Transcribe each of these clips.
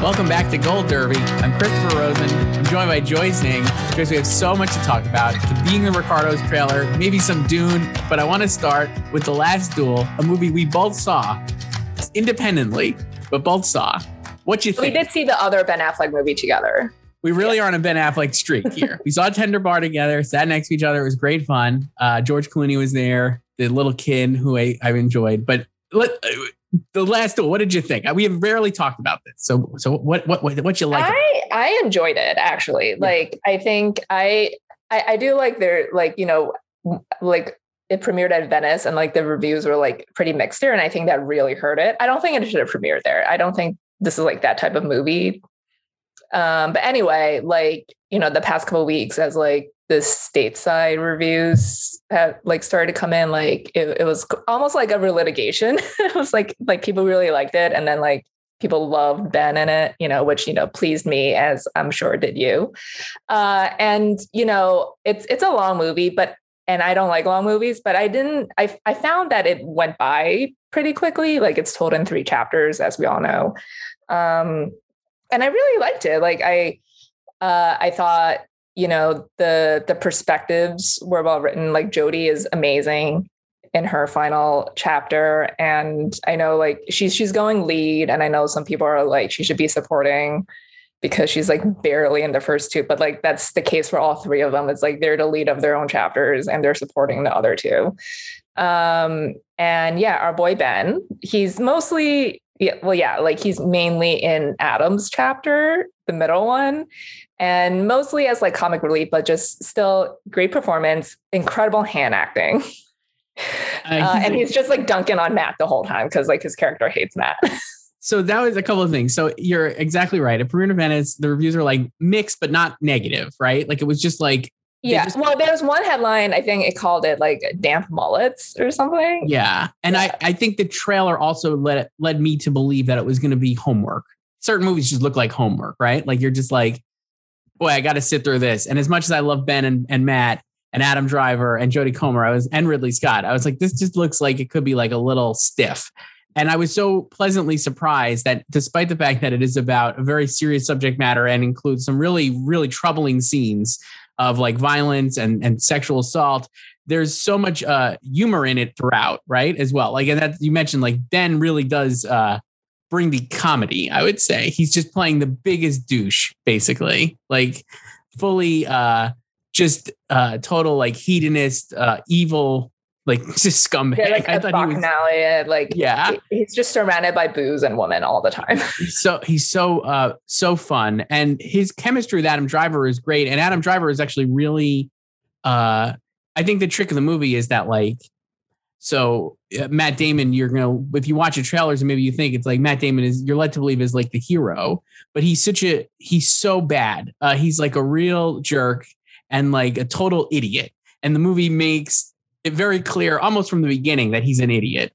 Welcome back to Gold Derby. I'm Christopher Rosen. I'm joined by Joyce Eng because we have so much to talk about. The Being the Ricardos trailer, maybe some Dune, but I want to start with The Last Duel, a movie we both saw independently, but both saw. What you think? We did see the other Ben Affleck movie together. We really are on a Ben Affleck streak here. we saw Tender Bar together, sat next to each other. It was great fun. Uh, George Clooney was there, the little kid who I, I've enjoyed. But let, the last duel, what did you think? We have rarely talked about this. So, so what, what, what, what you like? I I enjoyed it actually. Like I think I, I I do like their like you know like it premiered at Venice and like the reviews were like pretty mixed there and I think that really hurt it. I don't think it should have premiered there. I don't think this is like that type of movie. Um, but anyway, like you know, the past couple weeks as like the stateside reviews have like started to come in, like it, it was almost like a relitigation. it was like like people really liked it, and then like people loved Ben in it, you know, which you know pleased me as I'm sure did you. Uh, and you know, it's it's a long movie, but and I don't like long movies, but I didn't. I I found that it went by pretty quickly. Like it's told in three chapters, as we all know. Um, and I really liked it. Like I, uh, I thought you know the the perspectives were well written. Like Jodie is amazing in her final chapter, and I know like she's she's going lead, and I know some people are like she should be supporting because she's like barely in the first two, but like that's the case for all three of them. It's like they're the lead of their own chapters and they're supporting the other two. Um, and yeah, our boy Ben, he's mostly yeah, well, yeah, like he's mainly in Adam's chapter, the middle one, and mostly as like comic relief, but just still great performance, incredible hand acting. Uh, and he's just like dunking on Matt the whole time because like his character hates Matt. so that was a couple of things. So you're exactly right. At Premiere Venice, the reviews are like mixed, but not negative, right? Like it was just like yeah. just- well, was one headline, I think it called it like damp mullets or something. Yeah. And Yeah. I, I think the trailer also led led me to believe that it was going to be homework. Certain movies just look like homework, right? Like you're just like, boy, I got to sit through this. And as much as I love Ben and, and Matt and Adam Driver and Jodie Comer, I was and Ridley Scott, I was like, this just looks like it could be like a little stiff. And I was so pleasantly surprised that despite the fact that it is about a very serious subject matter and includes some really, really troubling scenes of like violence and, and sexual assault, there's so much uh, humor in it throughout, right? As well. Like, and that you mentioned, like Ben really does uh, bring the comedy. I would say he's just playing the biggest douche, basically, like fully uh, just uh, total like hedonist, uh, evil, like just scumbag. Yeah, like I thought he was. bacchanalian, like Yeah. he's just surrounded by booze and women all the time. So he's so uh so fun and his chemistry with Adam Driver is great and Adam Driver is actually really uh I think the trick of the movie is that like so uh, Matt Damon you're to if you watch the trailers and maybe you think it's like Matt Damon is you're led to believe is like the hero but he's such a he's so bad uh he's like a real jerk and like a total idiot and the movie makes it very clear almost from the beginning that he's an idiot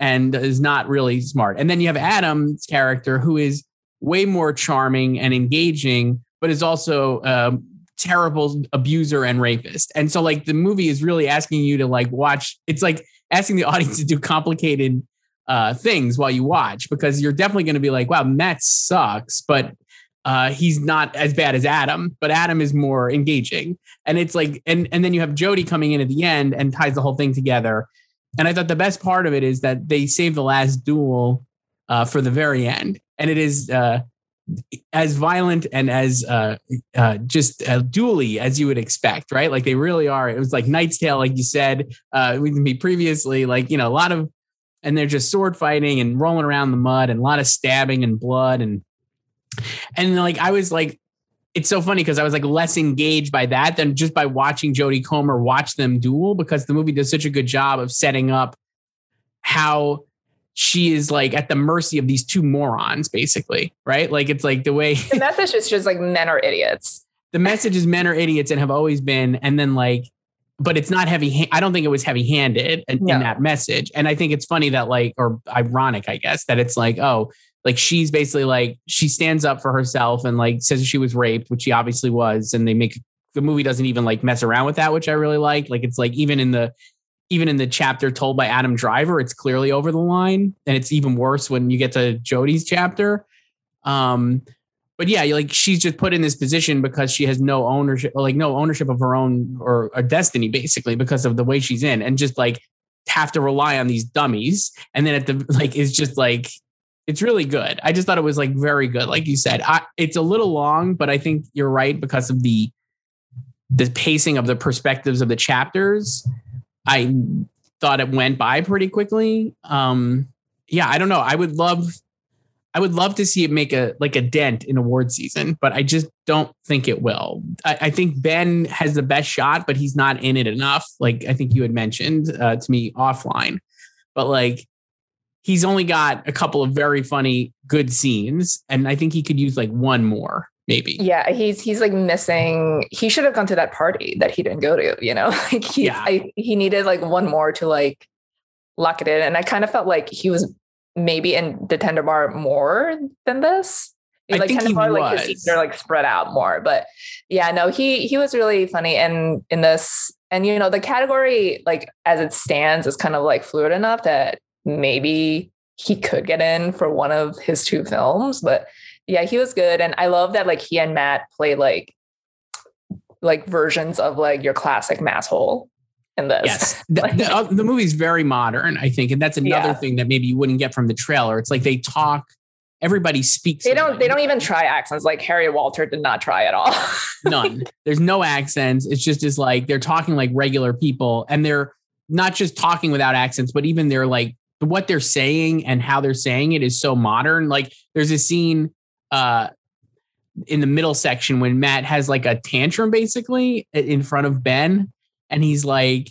and is not really smart. And then you have Adam's character who is way more charming and engaging, but is also a terrible abuser and rapist. And so like the movie is really asking you to like watch. It's like asking the audience to do complicated uh, things while you watch because you're definitely going to be like, wow, Matt sucks, but uh, he's not as bad as Adam, but Adam is more engaging. And it's like, and and then you have Jodie coming in at the end and ties the whole thing together. And I thought the best part of it is that they save the last duel uh, for the very end, and it is uh, as violent and as uh, uh, just uh, dually as you would expect, right? Like they really are. It was like Knight's Tale, like you said uh, with me previously. Like you know, a lot of, and they're just sword fighting and rolling around the mud and a lot of stabbing and blood and and like I was like, it's so funny because I was like less engaged by that than just by watching Jodie Comer watch them duel because the movie does such a good job of setting up how she is like at the mercy of these two morons, basically, right? Like it's like the way the message is just like men are idiots. The message is men are idiots and have always been, and then like, but it's not heavy. I don't think it was heavy handed in, No. in that message. And I think it's funny that like, or ironic, I guess, that it's like, oh, like she's basically like she stands up for herself and like says she was raped, which she obviously was, and they make the movie doesn't even like mess around with that, which I really like. Like it's like even in the even in the chapter told by Adam Driver, it's clearly over the line, and it's even worse when you get to Jodie's chapter. Um, but yeah, like she's just put in this position because she has no ownership, like no ownership of her own or, or destiny, basically because of the way she's in, and just like have to rely on these dummies. And then at the like, it's just like it's really good. I just thought it was like very good, like you said. I, it's a little long, but I think you're right because of the the pacing of the perspectives of the chapters. I thought it went by pretty quickly. Um, yeah, I don't know. I would love, I would love to see it make a like a dent in award season, but I just don't think it will. I, I think Ben has the best shot, but he's not in it enough. Like I think you had mentioned uh, to me offline, but like he's only got a couple of very funny, good scenes, and I think he could use like one more, maybe. Yeah, he's he's like missing. He should have gone to that party that he didn't go to. You know, like he Yeah. I, he needed like one more to like lock it in. And I kind of felt like he was maybe in the Tender Bar more than this. I like think Tender he Bar, like his was. scenes are like spread out more. But yeah, no, he he was really funny and in this. And you know, the category like as it stands is kind of like fluid enough that maybe he could get in for one of his two films. But yeah, he was good. And I love that like he and Matt play like like versions of like your classic masshole in this. Yes, the, the, uh, the movie's very modern, I think, and that's another Yeah. thing that maybe you wouldn't get from the trailer. It's like they talk, everybody speaks. They don't they don't even try accents like Harriet Walter did not try at all. none. There's no accents. It's just as like they're talking like regular people, and they're not just talking without accents, but even they're like what they're saying and how they're saying it is so modern. Like there's a scene uh in the middle section when Matt has like a tantrum basically in front of Ben, and he's like.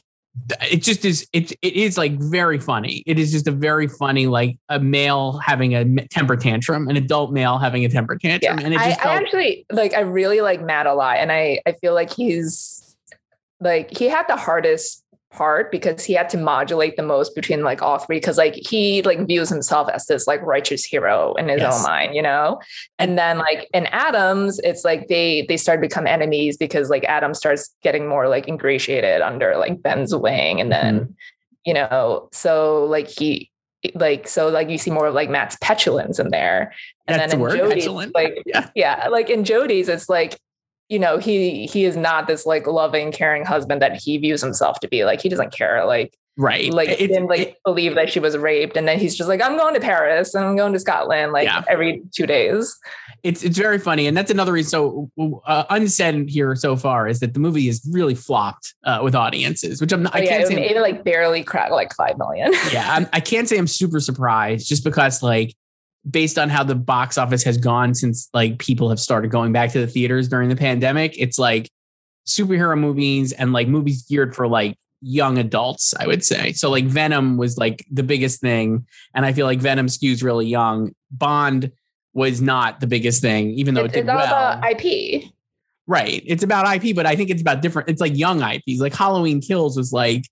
It just is. It it is like very funny. It is just a very funny like a male having a temper tantrum, an adult male having a temper tantrum, and it I, just I felt, actually like I really like Matt a lot. And I I feel like he's like he had the hardest part because he had to modulate the most between like all three because like he like views himself as this like righteous hero in his Yes. own mind you know and then like in adams it's like they they start to become enemies because like adam starts getting more like ingratiated under like ben's wing and then Mm-hmm. you know so like he like so like you see more of like matt's petulance in there and That's then the in Jodie's, petulant. like yeah. yeah like in Jodie's it's like you know he he is not this like loving caring husband that he views himself to be like he doesn't care like right. like he didn't like it- believe that she was raped and then he's just like I'm going to Paris and I'm going to Scotland like Yeah. every two days it's it's very funny, and that's another reason. So uh, unsaid here so far is that the movie is really flopped uh, with audiences, which I'm not. oh, I yeah can't it say. it like barely cracked like five million yeah, I'm, I can't say I'm super surprised, just because like based on how the box office has gone since like people have started going back to the theaters during the pandemic, it's like superhero movies and like movies geared for like young adults, I would say. So like Venom was like the biggest thing, and I feel like Venom skews really young. Bond was not the biggest thing, even though it's, it did it's all well. about IP Right. It's about IP, but I think it's about different. It's like young IPs. Like Halloween Kills was like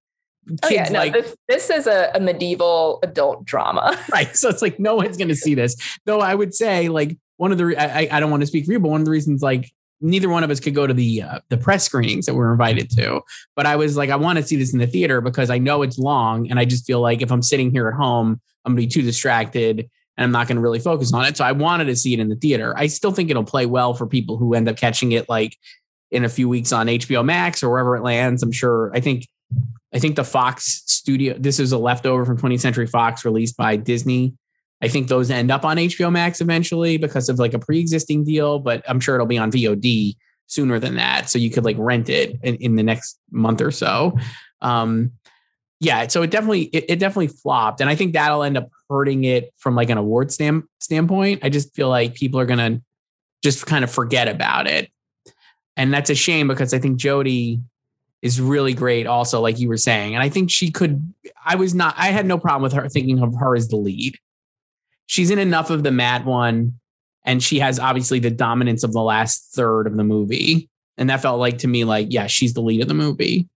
oh yeah no like this this is a, a medieval adult drama right. So it's like no one's going to see this. Though I would say like one of the I, I- don't want to speak for you, but one of the reasons like neither one of us could go to the uh, the press screenings that we're invited to. But I was like, I want to see this in the theater because I know it's long, and I just feel like if I'm sitting here at home, I'm gonna be too distracted. and I'm not going to really focus on it. So I wanted to see it in the theater. I still think it'll play well for people who end up catching it like in a few weeks on HBO Max or wherever it lands. I'm sure. I think I think the Fox studio, this is a leftover from 20th Century Fox released by Disney. I think those end up on HBO Max eventually because of like a pre-existing deal, but I'm sure it'll be on VOD sooner than that. So you could like rent it in, in the next month or so. Um, yeah, so it definitely it, it, definitely flopped, and I think that'll end up hurting it from like an award stand, standpoint. I just feel like people are gonna just kind of forget about it, and that's a shame because I think Jodie is really great, also like you were saying, and I think she could. I was not. I had no problem with her thinking of her as the lead. She's in enough of the Matt one, and she has obviously the dominance of the last third of the movie, and that felt like to me like yeah, she's the lead of the movie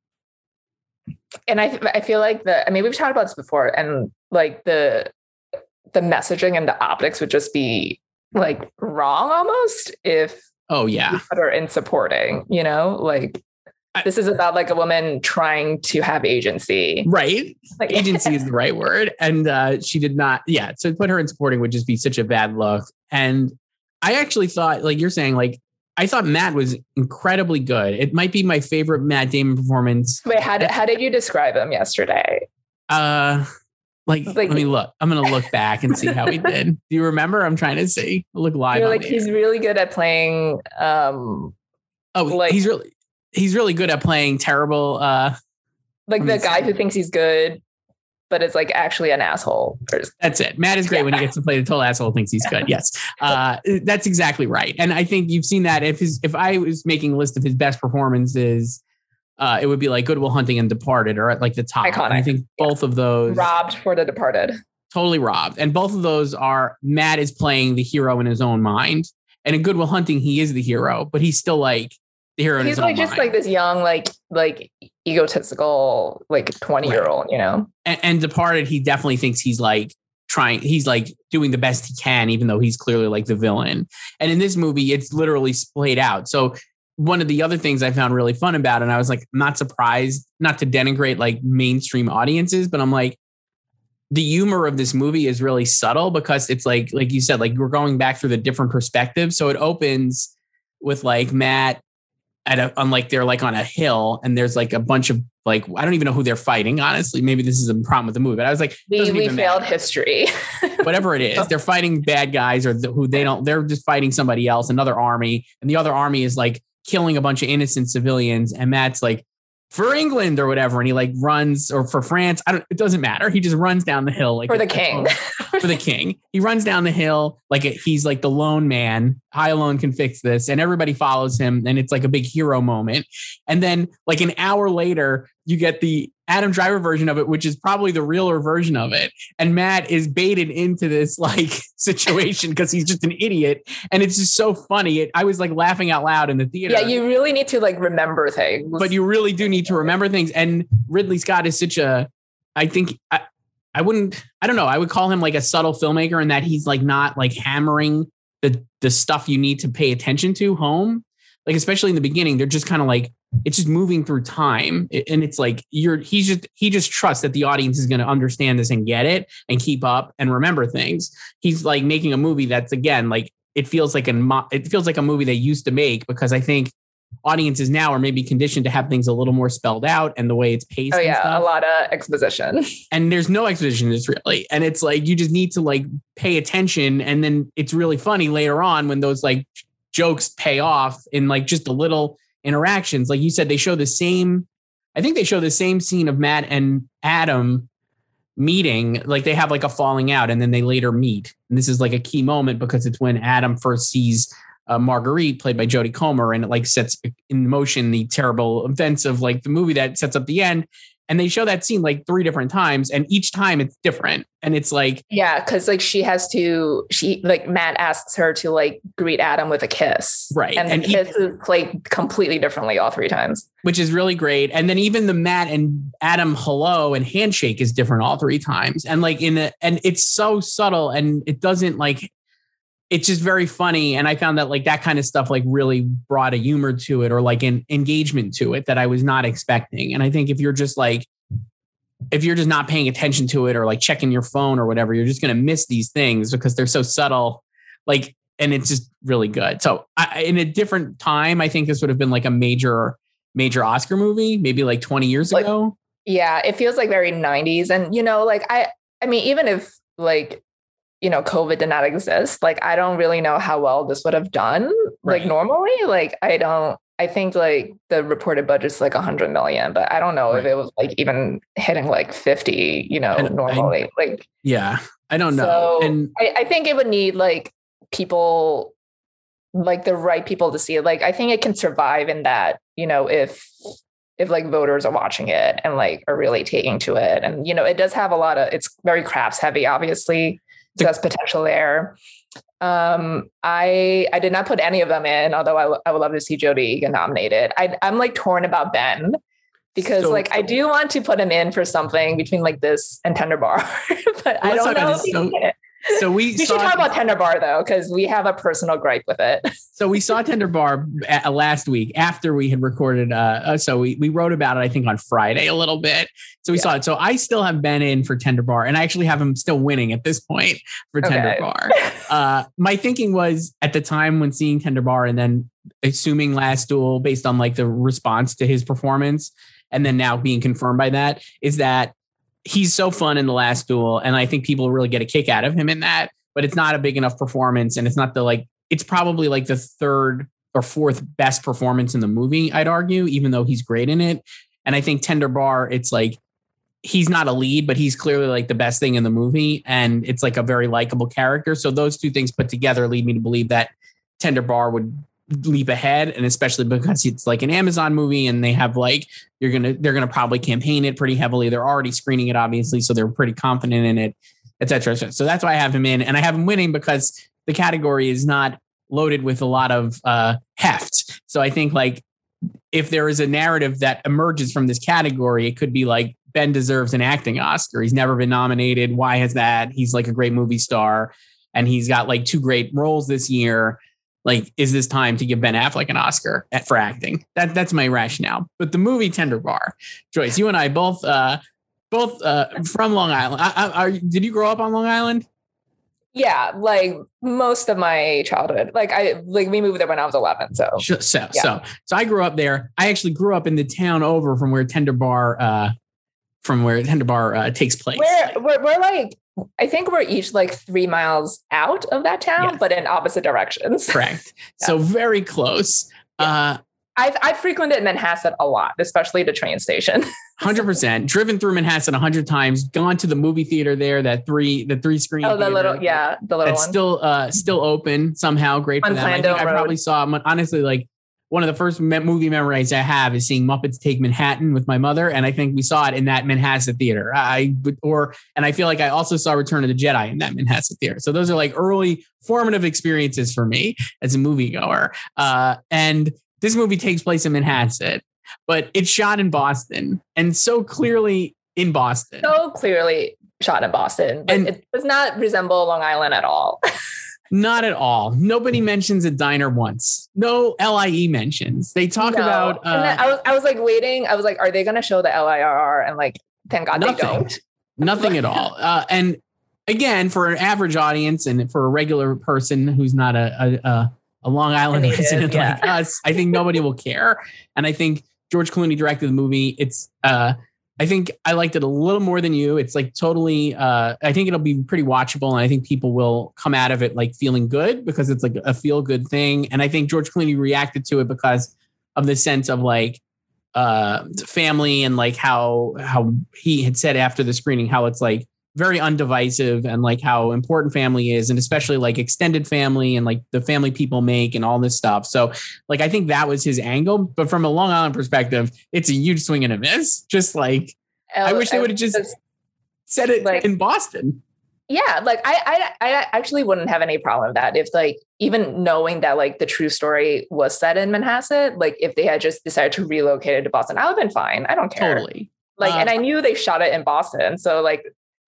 and I I feel like the I mean we've talked about this before and like the the messaging and the optics would just be like wrong almost if oh yeah put her in supporting you know like this is about like a woman trying to have agency right like agency is the right word and uh she did not yeah so put her in supporting would just be such a bad look and i actually thought like you're saying like I thought Matt was incredibly good. It might be my favorite Matt Damon performance. Wait, how did, how did you describe him yesterday? Uh, like, like let me look. I'm gonna look back and see how he did. Do you remember? I'm trying to see. Look live. You're like he's really good at playing. Um, oh, like he's really he's really good at playing terrible. Uh, like the guy who thinks he's good but it's like actually an asshole. That's it. Matt is great yeah. when he gets to play the total asshole thinks he's good. Yes. Uh, that's exactly right. And I think you've seen that if his, if I was making a list of his best performances, uh, it would be like Good Will Hunting and Departed or at like the top. Iconic. And I think both yeah. of those robbed for the Departed. Totally robbed. And both of those are Matt is playing the hero in his own mind. And in Good Will Hunting, he is the hero, but he's still like the hero. He's like just mind. like this young, like like egotistical, like twenty year old, you know. And, and Departed, he definitely thinks he's like trying. He's like doing the best he can, even though he's clearly like the villain. And in this movie, it's literally splayed out. So one of the other things I found really fun about, it, and I was like, not surprised, not to denigrate like mainstream audiences, but I'm like, the humor of this movie is really subtle because it's like, like you said, like we're going back through the different perspectives. So it opens with like Matt at a on like they're like on a hill and there's like a bunch of like I don't even know who they're fighting. Honestly, maybe this is a problem with the movie. But I was like, we, we failed matter. history. Whatever it is, they're fighting bad guys or the, who they don't. They're just fighting somebody else, another army, and the other army is like killing a bunch of innocent civilians. And Matt's like, for England or whatever, and he like runs or for France. I don't. It doesn't matter. He just runs down the hill like for the king. for the king, he runs down the hill like he's like the lone man. I alone can fix this, and everybody follows him, and it's like a big hero moment. And then like an hour later, you get the Adam Driver version of it, which is probably the realer version of it. And Matt is baited into this like situation because he's just an idiot. And it's just so funny. It, I was like laughing out loud in the theater. Yeah, you really need to like remember things. But you really do need to remember things. And Ridley Scott is such a, I think, I, I wouldn't, I don't know, I would call him like a subtle filmmaker in that he's like not like hammering the the stuff you need to pay attention to home. Like, especially in the beginning, they're just kind of like, it's just moving through time and it's like you're he's just he just trusts that the audience is going to understand this and get it and keep up and remember things. He's like making a movie that's again like it feels like a it feels like a movie they used to make because i think audiences now are maybe conditioned to have things a little more spelled out and the way it's paced oh yeah a lot of exposition. And there's no exposition it's really and it's like you just need to like pay attention and then it's really funny later on when those like jokes pay off in like just a little interactions. Like you said, they show the same, I think they show the same scene of Matt and Adam meeting. Like they have like a falling out and then they later meet. And this is like a key moment because it's when Adam first sees uh, Marguerite, played by Jodie Comer, and it like sets in motion the terrible events of like the movie that sets up the end and they show that scene like three different times and each time it's different. And it's like yeah because like she has to she like matt asks her to like greet adam with a kiss. Right and, and the kiss is played completely differently all three times. Which is really great. And then even the matt and adam hello and handshake is different all three times. And like in the and it's so subtle and it doesn't like it's just very funny and i found that like that kind of stuff like really brought a humor to it or like an engagement to it that i was not expecting and i think if you're just like if you're just not paying attention to it or like checking your phone or whatever, you're just going to miss these things because they're so subtle. Like, and it's just really good. So, I, in a different time, I think this would have been like a major, major Oscar movie, maybe like 20 years Like- ago. yeah it feels like very 90s and you know like i i mean even if like you know covid did not exist like i don't really know how well this would have done like normally like i don't i think like the reported budget's like 100 million but i don't know if it was like even hitting like 50 you know And I- normally like Yeah. I don't know. so and I, I think it would need like people like the right people to see it like i think it can survive in that you know if if like voters are watching it and like are really taking to it and you know it does have a lot of it's very crafts heavy obviously so that's potential there um i i did not put any of them in although i, I would love to see jodie get nominated I, i'm like torn about ben because So- like i do want to put him in for something between like this and tender bar but i don't know if So- can get it. So we, should talk about Tender Bar though, because we have a personal gripe with it. So we saw Tender Bar uh, last week after we had recorded. Uh, uh, so we, we wrote about it, I think, on Friday a little bit. So we Yeah. saw it. So I still have Ben in for Tender Bar, and I actually have him still winning at this point for Tender Bar. Uh, my thinking was at the time when seeing Tender Bar, and then assuming Last Duel based on like the response to his performance, and then now being confirmed by that, is that he's so fun in the Last Duel, and I think people really get a kick out of him in that. But it's not a big enough performance, and it's not the like it's probably like the third or fourth best performance in the movie, I'd argue, even though he's great in it. And I think Tender Bar, it's like he's not a lead, but he's clearly like the best thing in the movie. And it's like a very likable character. So those two things put together lead me to believe that Tender Bar would leap ahead. And especially because it's like an Amazon movie and they have like, you're going to, they're going to probably campaign it pretty heavily. They're already screening it, obviously. So they're pretty confident in it, etc. et. So that's why I have him in. And I have him winning because the category is not loaded with a lot of uh, heft. So I think like if there is a narrative that emerges from this category, it could be like Ben deserves an acting Oscar. He's never been nominated. Why has that? He's like a great movie star and he's got like two great roles this year. Like, is this time to give Ben Affleck an Oscar at, for acting? That that's my rationale. But the movie Tender Bar, Joyce, you and I both uh both uh from Long Island. I, I, are, did you grow up on Long Island? yeah, like most of my childhood. Like I like we moved there when I was 11. So So, so, Yeah. so, so I grew up there. I actually grew up in the town over from where Tender Bar, uh, from where Tender Bar uh, takes place. we're, we're we're like I think we're each like three miles out of that town, Yeah. but in opposite directions. Correct. So very close. Uh, I've I've frequented Manhasset a lot, especially the train station. hundred percent. Driven through Manhasset a hundred times. Gone to the movie theater there. That three, the three screen. oh, the theater little yeah, the little That's one. still uh still open somehow. Great for On them. I, I probably saw honestly like one of the first movie memories I have is seeing Muppets Take Manhattan with my mother, and I think we saw it in that Manhasset theater. I or and I feel like I also saw Return of the Jedi in that Manhasset theater. So those are like early formative experiences for me as a moviegoer. Uh, and this movie takes place in Manhasset, but it's shot in Boston, and so clearly in Boston. so clearly shot in Boston, And- it does not resemble Long Island at all. Not at all. Nobody mentions a diner once. No LIE mentions. They talk No. about and then uh, I was I was like waiting. I was like, are they going to show the LIRR? And like, thank God they nothing. don't. Nothing at all. Uh, and again, for an average audience and for a regular person who's not a a, a, a Long Island native, resident yeah. like us, I think nobody will care. And I think George Clooney directed the movie. It's uh, I think I liked it a little more than you. It's like totally. Uh, I think it'll be pretty watchable, and I think people will come out of it like feeling good because it's like a feel good thing. And I think George Clooney reacted to it because of the sense of like uh family and like how how he had said after the screening how it's like very undivisive and like how important family is and especially like extended family and like the family people make and all this stuff. So like i think that was his angle but from a long island perspective it's a huge swing and a miss. Just like I wish they would've just- said it Like- in boston. Yeah like I, I i actually wouldn't have any problem with that if like even knowing that like the true story was set in manhasset like if they had just decided to relocate it to boston i would have been fine. I don't care. Totally. Like and Uh, i knew they shot it in boston so like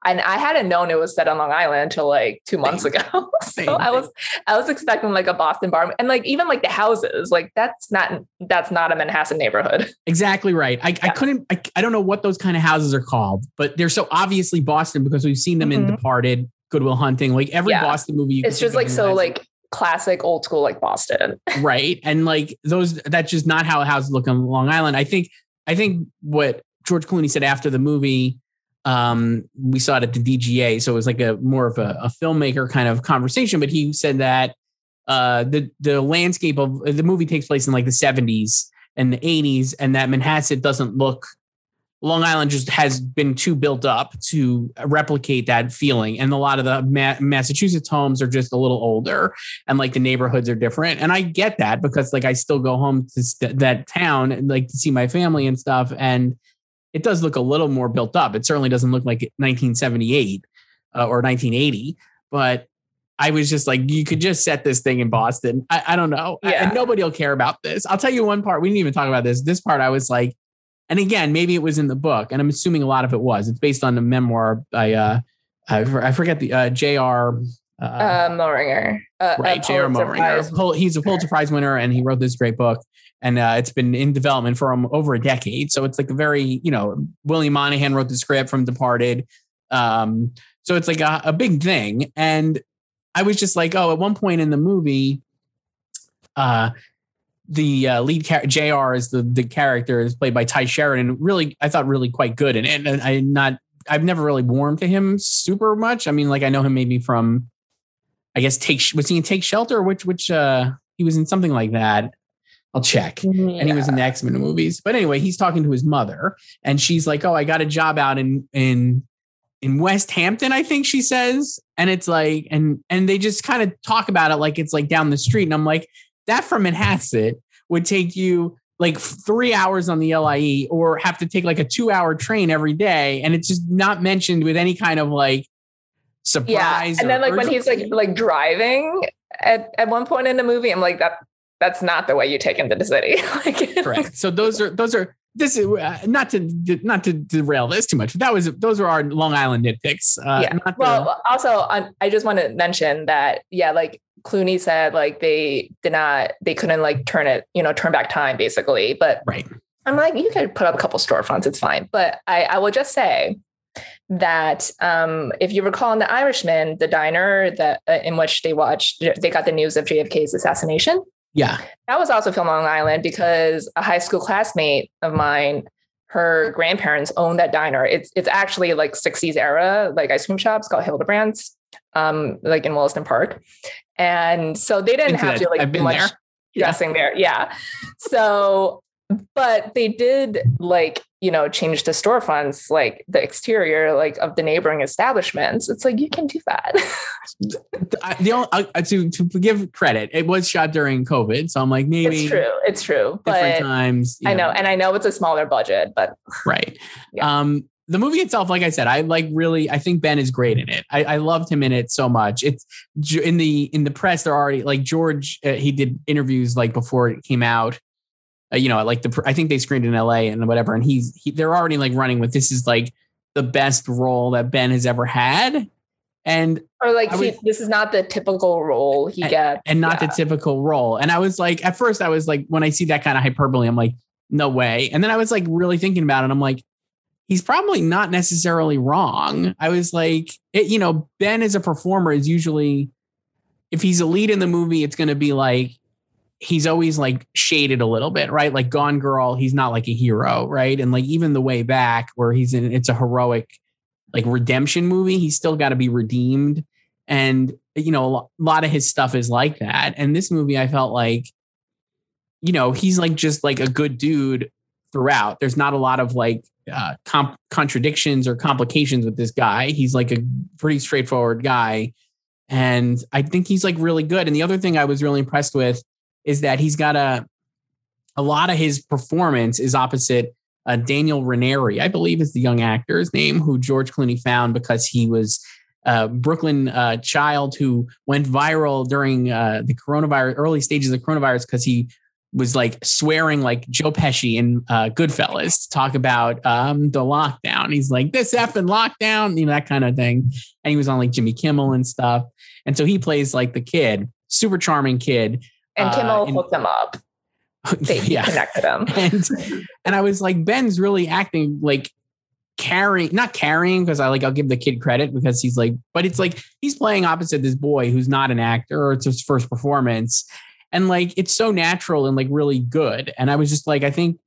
and I hadn't known it was set on Long Island until like two months ago. so I was I was expecting like a Boston bar, and like even like the houses, like that's not that's not a Manhasset neighborhood. Exactly right. I, yeah. I couldn't. I, I don't know what those kind of houses are called, but they're so obviously Boston because we've seen them mm-hmm. in Departed, Goodwill Hunting, like every yeah. Boston movie. it's just like so like classic old school like Boston. right, and like those that's just not how houses look on Long Island. I think I think what George Clooney said after the movie um, we saw it at the DGA, so it was like a more of a, a filmmaker kind of conversation. But he said that uh, the the landscape of the movie takes place in like the 70s and the 80s, and that Manhasset doesn't look. Long Island just has been too built up to replicate that feeling, and a lot of the Ma- Massachusetts homes are just a little older, and like the neighborhoods are different. And I get that because like I still go home to st- that town, and like to see my family and stuff, and it does look a little more built up. It certainly doesn't look like 1978 uh, or 1980, but I was just like, you could just set this thing in Boston. I, I don't know. Yeah. I, and nobody will care about this. I'll tell you one part. We didn't even talk about this. This part, I was like, and again, maybe it was in the book, and I'm assuming a lot of it was. It's based on a memoir by, uh, I, forget the uh, J.R. Uh, uh, Moehringer. Uh, right, J.R. Moehringer. He's a Pulitzer Prize winner, and he wrote this great book and uh, it's been in development for um, over a decade. So it's like a very, you know, William Monahan wrote the script from Departed. Um, so it's like a, a big thing. And I was just like, oh, at one point in the movie, uh, the uh, lead char- Jr. is the the character is played by Tye Sheridan. Really, I thought really quite good it. And I not I've never really warmed to him super much. I mean, like I know him maybe from, I guess take was he in Take Shelter? Which which uh he was in something like that. I'll check. Yeah. And he was in the X Men movies. But anyway, he's talking to his mother, and she's like, "Oh, I got a job out in in in West Hampton, I think she says." And it's like, and and they just kind of talk about it like it's like down the street. And I'm like, that from Manhasset would take you like three hours on the LIE, or have to take like a two hour train every day, and it's just not mentioned with any kind of like surprise. Yeah. And then like when he's like like driving at, at one point in the movie, I'm like that that's not the way you take into the city. like, Correct. So those are those are this is uh, not to not to derail this too much. But that was those were our Long Island nitpicks. Uh, yeah. well, the, also um, I just want to mention that yeah, like Clooney said, like they did not they couldn't like turn it you know turn back time basically. But right. I'm like you could put up a couple storefronts, it's fine. But I I will just say that um, if you recall in The Irishman, the diner that uh, in which they watched, they got the news of JFK's assassination. Yeah. That was also filmed on Long Island because a high school classmate of mine, her grandparents owned that diner. It's it's actually like 60s era, like ice cream shops called Hildebrandt's, um, like in Williston Park. And so they didn't have to like do much there. dressing yeah. there. Yeah. So but they did like you know change the storefronts like the exterior like of the neighboring establishments it's like you can do that the only, to to give credit it was shot during covid so i'm like maybe it's true it's true different times i know. know and i know it's a smaller budget but right yeah. um the movie itself, like I said, I like really. I think Ben is great in it. I, I loved him in it so much. It's in the in the press. They're already like George. Uh, he did interviews like before it came out, uh, you know, like the I think they screened in L.A. and whatever, and he's he, they're already like running with this is like the best role that Ben has ever had, and or like was, he, this is not the typical role he and, gets, and not yeah. the typical role. And I was like, at first, I was like, when I see that kind of hyperbole, I'm like, no way. And then I was like, really thinking about it, I'm like, he's probably not necessarily wrong. I was like, it, you know, Ben as a performer is usually, if he's a lead in the movie, it's going to be like he's always like shaded a little bit, right? Like Gone Girl, he's not like a hero, right? And like even the way back where he's in it's a heroic like redemption movie, he's still got to be redeemed. And you know, a lot of his stuff is like that. And this movie I felt like you know, he's like just like a good dude throughout. There's not a lot of like uh, comp- contradictions or complications with this guy. He's like a pretty straightforward guy. And I think he's like really good. And the other thing I was really impressed with is that he's got a a lot of his performance is opposite uh, Daniel Ranieri, I believe is the young actor's name, who George Clooney found because he was a Brooklyn uh, child who went viral during uh, the coronavirus, early stages of the coronavirus, because he was like swearing like Joe Pesci in uh, Goodfellas to talk about um, the lockdown. He's like, this effing lockdown, you know, that kind of thing. And he was on like Jimmy Kimmel and stuff. And so he plays like the kid, super charming kid. And Kimmel uh, and- hooked him up. They yeah. connected him. and and I was like, Ben's really acting like carrying, not carrying, because I like I'll give the kid credit because he's like, but it's like he's playing opposite this boy who's not an actor or it's his first performance. And like it's so natural and like really good. And I was just like, I think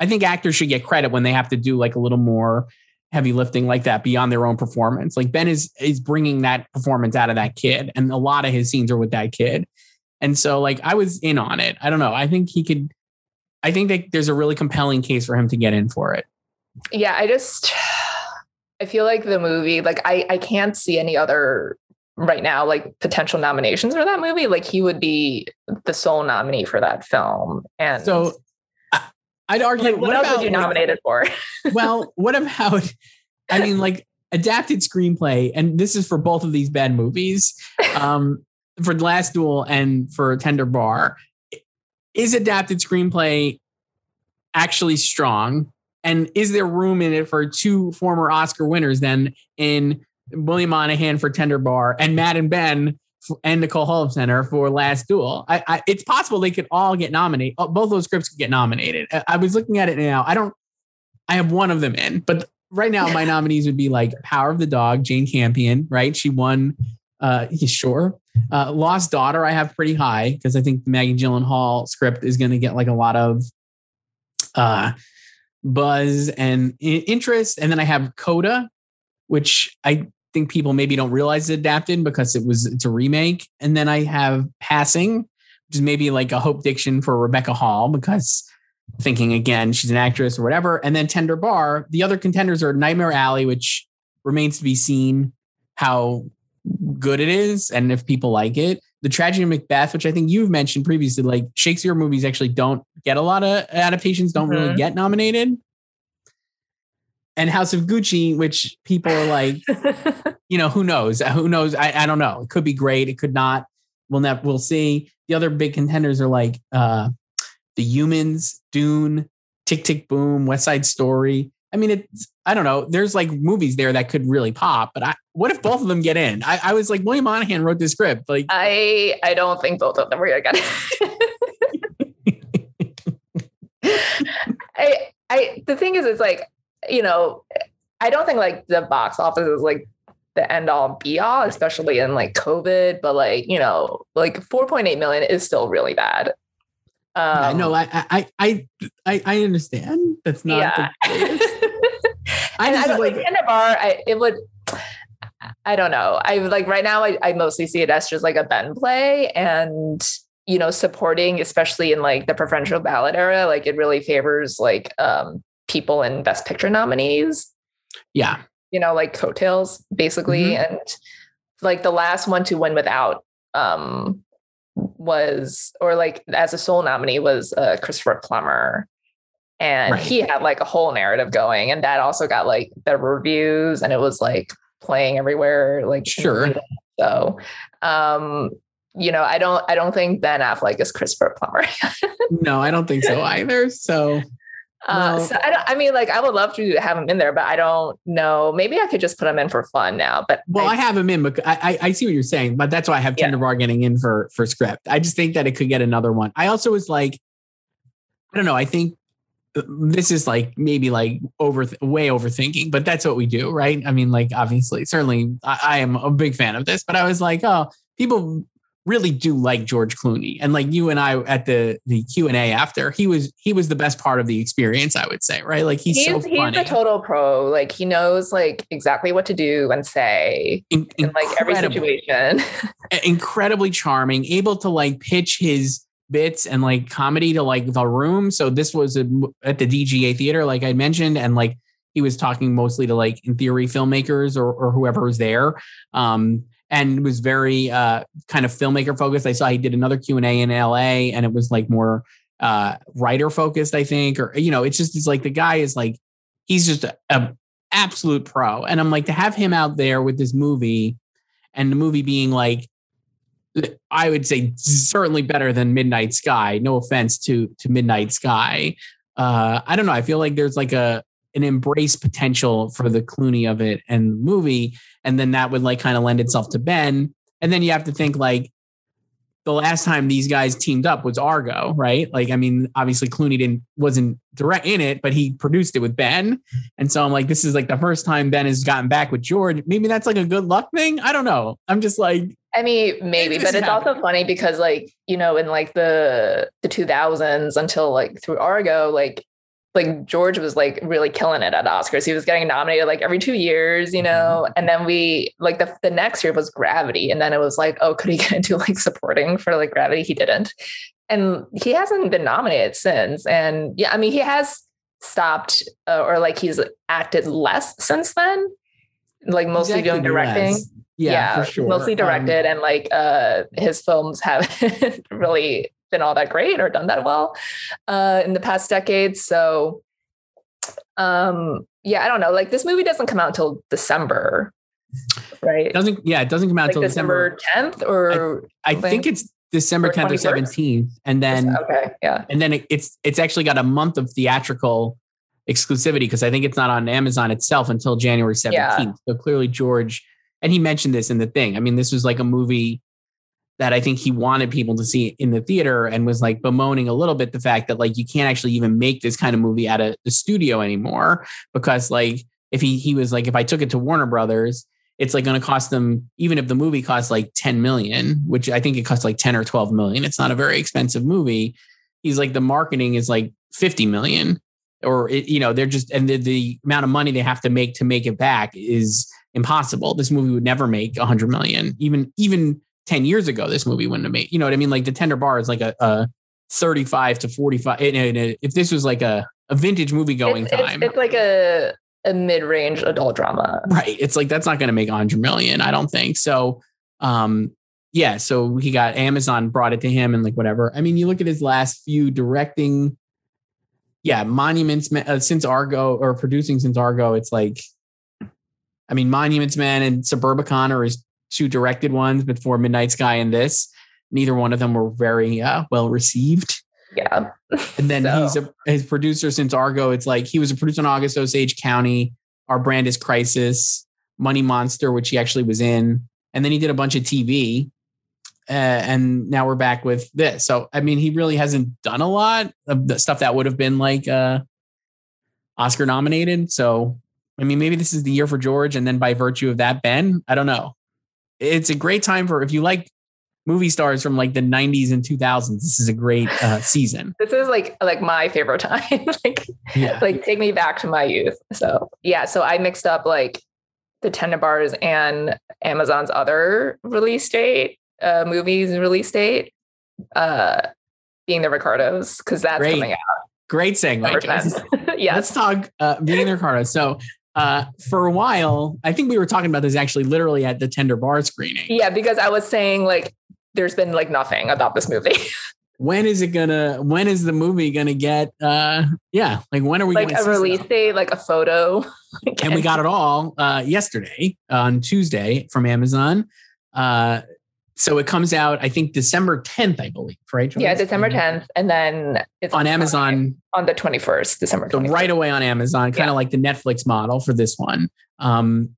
I think actors should get credit when they have to do like a little more heavy lifting like that beyond their own performance. Like Ben is is bringing that performance out of that kid, and a lot of his scenes are with that kid. And so like I was in on it. I don't know. I think he could. I think that there's a really compelling case for him to get in for it. Yeah, I just I feel like the movie, like I I can't see any other right now like potential nominations for that movie. Like he would be the sole nominee for that film. And So I, I'd argue. like, what, else about, would you nominate it for? well, what about? I mean, like adapted screenplay, and this is for both of these bad movies, um, for the Last Duel and for Tender Bar. Is adapted screenplay actually strong? And is there room in it for two former Oscar winners then in William Monahan for Tender Bar and Matt and Ben and Nicole Holofcener for Last Duel? I, I, it's possible they could all get nominated. uh, Both those scripts could get nominated. I, I was looking at it now. I don't. I have one of them in, but right now my nominees would be like Power of the Dog, Jane Campion, right? She won. Uh, sure. Uh, Lost Daughter, I have pretty high because I think Maggie Gyllenhaal script is going to get like a lot of uh, buzz and interest. And then I have Coda, which I think people maybe don't realize it adapted because it was it's a remake. And then I have Passing, which is maybe like a Hope Diction for Rebecca Hall because thinking again she's an actress or whatever. And then Tender Bar. The other contenders are Nightmare Alley, which remains to be seen how good it is and if people like it. The Tragedy of Macbeth, which I think you've mentioned previously, like Shakespeare movies actually don't get a lot of adaptations, don't really Mhm. get nominated. And House of Gucci, which people are like, you know, who knows? Who knows? I, I don't know. It could be great. It could not. We'll never. We'll see. The other big contenders are like uh, the Humans, Dune, Tick Tick Boom, West Side Story. I mean, it's. I don't know. There's like movies there that could really pop. But I, what if both of them get in? I, I was like, William Monahan wrote this script. Like, I I don't think both of them are gonna get it. I I the thing is it's like, you know, I don't think like the box office is like the end all be all, especially in like COVID, but like, you know, like 4.8 million is still really bad. Um, know. I, I, I, I, I understand. That's not. yeah. I I don't like. Bar. I it would. I don't know. I like right now. I, I mostly see it as just like a Ben play, and you know, supporting, especially in like the preferential ballot era, like it really favors like um people in Best Picture nominees. yeah. You know, like coattails, basically, Mm-hmm. and like the last one to win without um was or like as a sole nominee was uh Christopher Plummer and Right. he had like a whole narrative going and that also got like the reviews and it was like playing everywhere like Sure. so um you know i don't i don't think ben affleck is christopher plummer No, I don't think so either. So uh No. so i don't i mean like i would love to have him in there but i don't know maybe i could just put him in for fun now but Well, I, have him in, but I, I I see what you're saying, but that's why I have Yeah. Bar getting in for for script. I just think that it could get another one. I also was like, I don't know. I think this is like maybe like over way overthinking, but that's what we do, right? I mean, like obviously, certainly, I, I am a big fan of this, but I was like, oh, people really do like George Clooney, and like you and I at the the Q and A after, he was he was the best part of the experience, I would say, right? Like he's, he's so he's a total pro. Like he knows like exactly what to do and say In- in like every situation. Incredibly charming, able to like pitch his bits and like comedy to like the room. So this was a, at the DGA theater, like I mentioned, and like he was talking mostly to like in theory filmmakers or, or whoever was there. Um, and was very uh, kind of filmmaker focused. I saw he did another Q and A in LA, and it was like more uh, writer focused, I think, or you know, it's just it's like the guy is like he's just a, a absolute pro, and I'm like to have him out there with this movie, and the movie being like I would say certainly better than Midnight Sky. No offense to to Midnight Sky. Uh, I don't know. I feel like there's like a an embrace potential for the Clooney of it and the movie, and then that would like kind of lend itself to Ben. And then you have to think like the last time these guys teamed up was Argo, right? Like, I mean, obviously Clooney didn't wasn't direct in it, but he produced it with Ben. And so I'm like, this is like the first time Ben has gotten back with George. Maybe that's like a good luck thing. I don't know. I'm just like, I mean, maybe, but it's happening. also funny because, like, you know, in like the the 2000s until like through Argo, like like George was like really killing it at Oscars. He was getting nominated like every two years, you know. Mm-hmm. And then we like the the next year was Gravity, and then it was like, oh, could he get into like supporting for like Gravity? He didn't, and he hasn't been nominated since. And yeah, I mean, he has stopped uh, or like he's acted less since then, like mostly doing directing. Less. Yeah, yeah sure. mostly um, directed, um, and like uh his films haven't really been all that great or done that well uh, in the past decades. So, um, yeah, I don't know. Like this movie doesn't come out until December, right? It doesn't yeah, it doesn't come out until like December tenth or I, I think it's December tenth or seventeenth, and then okay, yeah, and then it, it's it's actually got a month of theatrical exclusivity because I think it's not on Amazon itself until January seventeenth. Yeah. So clearly, George and he mentioned this in the thing. I mean, this was like a movie that I think he wanted people to see in the theater and was like bemoaning a little bit the fact that like you can't actually even make this kind of movie at a, a studio anymore because like if he he was like if I took it to Warner Brothers it's like going to cost them even if the movie costs like 10 million which I think it costs like 10 or 12 million it's not a very expensive movie he's like the marketing is like 50 million or it, you know they're just and the, the amount of money they have to make to make it back is impossible this movie would never make 100 million even even 10 years ago, this movie wouldn't have made, you know what I mean? Like the tender bar is like a, a 35 to 45. And, and if this was like a, a vintage movie going it's, time, it's, it's like a, a mid-range adult drama. Right. It's like, that's not going to make 100 million. I don't think so. Um, yeah. So he got Amazon brought it to him and like whatever. I mean, you look at his last few directing, yeah, Monuments uh, since Argo or producing since Argo, it's like, I mean, Monuments Man and Suburbicon are his two directed ones before Midnight Sky and this. Neither one of them were very uh, well received. Yeah. And then so. he's a his producer since Argo. It's like he was a producer on August Osage County. Our brand is Crisis, Money Monster, which he actually was in, and then he did a bunch of TV. Uh, and now we're back with this. So I mean, he really hasn't done a lot of the stuff that would have been like uh, Oscar nominated. So I mean, maybe this is the year for George, and then by virtue of that, Ben. I don't know. It's a great time for if you like movie stars from like the 90s and 2000s this is a great uh, season. This is like like my favorite time like yeah. like take me back to my youth. So yeah so i mixed up like the tender bars and amazon's other release date uh movies release date uh being the ricardos because that's great. coming out. Great segue yes. Let's talk uh being the ricardos. So uh, for a while, I think we were talking about this actually literally at the Tender Bar screening. Yeah, because I was saying like there's been like nothing about this movie. when is it gonna when is the movie gonna get uh yeah like when are we like a release date like a photo and we got it all uh yesterday on tuesday from amazon uh so it comes out, I think December 10th, I believe, right? Yeah, December 10th. And then it's on Amazon on the 21st, December 21st. So right away on Amazon, kind of yeah. like the Netflix model for this one. Um,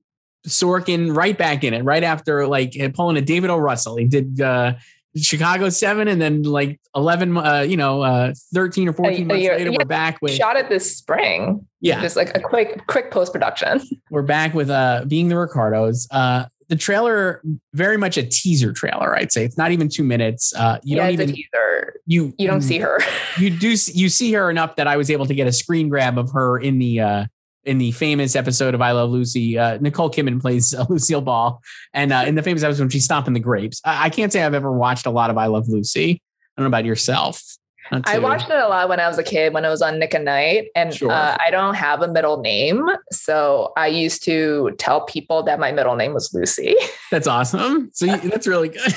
Sorkin right back in it, right after like pulling a David O. Russell. He did uh, Chicago 7 and then like 11, uh, you know, uh, 13 or 14 months later, yeah, we're back with. Shot it this spring. Yeah. Just like a quick, quick post production. We're back with uh, Being the Ricardos. Uh, the trailer very much a teaser trailer i'd say it's not even two minutes uh you yeah, don't even teaser. you you don't see her you do you see her enough that i was able to get a screen grab of her in the uh in the famous episode of I Love Lucy, uh, Nicole Kidman plays uh, Lucille Ball, and uh, in the famous episode when she's stomping the grapes. I-, I can't say I've ever watched a lot of I Love Lucy. I don't know about yourself. I watched it a lot when I was a kid, when it was on Nick at Night. And sure. uh, I don't have a middle name. So I used to tell people that my middle name was Lucy. That's awesome. So you, that's really good.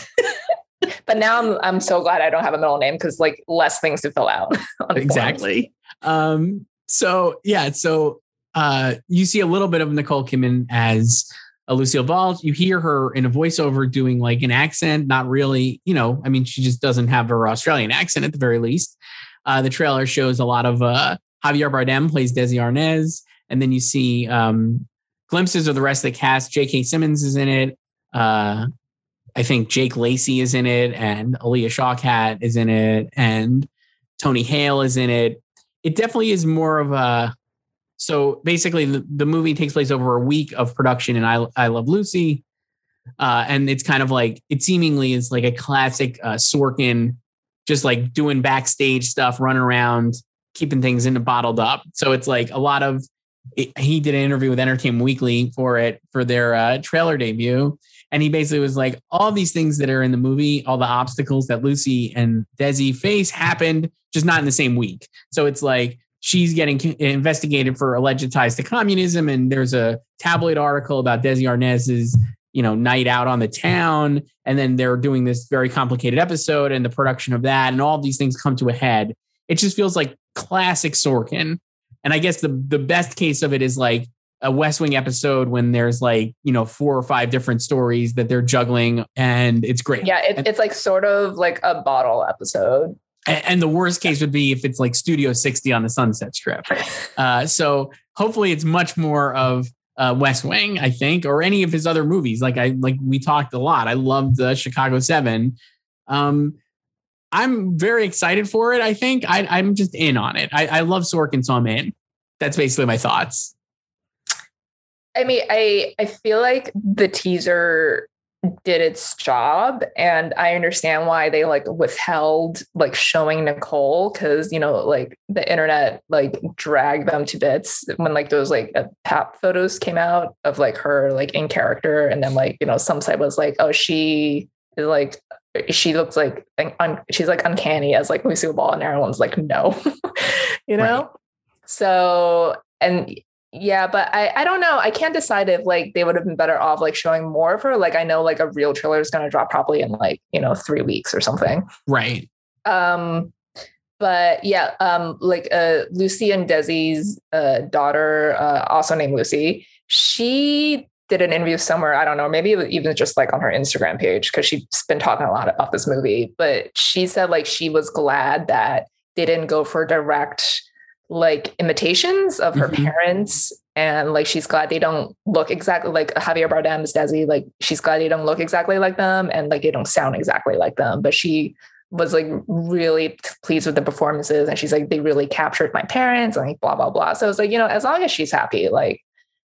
but now I'm, I'm so glad I don't have a middle name because like less things to fill out. exactly. Um, so yeah, so uh, you see a little bit of Nicole Kidman as uh, Lucille Ball. You hear her in a voiceover doing like an accent, not really, you know, I mean, she just doesn't have her Australian accent at the very least. Uh, the trailer shows a lot of uh, Javier Bardem plays Desi Arnaz, and then you see um, glimpses of the rest of the cast. J.K. Simmons is in it. Uh, I think Jake Lacy is in it, and Alia Shawkat is in it, and Tony Hale is in it. It definitely is more of a. So basically, the, the movie takes place over a week of production in I, I Love Lucy. Uh, and it's kind of like, it seemingly is like a classic uh, Sorkin, just like doing backstage stuff, running around, keeping things in the bottled up. So it's like a lot of, it, he did an interview with Entertainment Weekly for it, for their uh, trailer debut. And he basically was like, all these things that are in the movie, all the obstacles that Lucy and Desi face happened just not in the same week. So it's like she's getting investigated for alleged ties to communism. And there's a tabloid article about Desi Arnaz's, you know, night out on the town. And then they're doing this very complicated episode and the production of that. And all these things come to a head. It just feels like classic Sorkin. And I guess the the best case of it is like a West Wing episode when there's like, you know, four or five different stories that they're juggling and it's great. Yeah, it, it's like sort of like a bottle episode. And the worst case would be if it's like Studio 60 on the Sunset Strip. Uh, so hopefully it's much more of uh, West Wing, I think, or any of his other movies. Like I like we talked a lot. I loved the Chicago Seven. Um, I'm very excited for it. I think I, I'm just in on it. I, I love Sorkin, so I'm in. That's basically my thoughts. I mean, I I feel like the teaser did its job and i understand why they like withheld like showing nicole because you know like the internet like dragged them to bits when like those like uh, pap photos came out of like her like in character and then like you know some site was like oh she is like she looks like un- she's like uncanny as like Lucille Ball and everyone's like no you know right. so and yeah, but I I don't know. I can't decide if like they would have been better off like showing more of her. Like I know like a real trailer is going to drop probably in like you know three weeks or something. Right. Um, but yeah, um, like uh, Lucy and Desi's uh, daughter, uh, also named Lucy, she did an interview somewhere. I don't know, maybe even just like on her Instagram page because she's been talking a lot about this movie. But she said like she was glad that they didn't go for direct like imitations of her mm-hmm. parents and like she's glad they don't look exactly like Javier Bardem's Desi like she's glad they don't look exactly like them and like they don't sound exactly like them. But she was like really pleased with the performances and she's like they really captured my parents and like blah blah blah. So it's like you know as long as she's happy like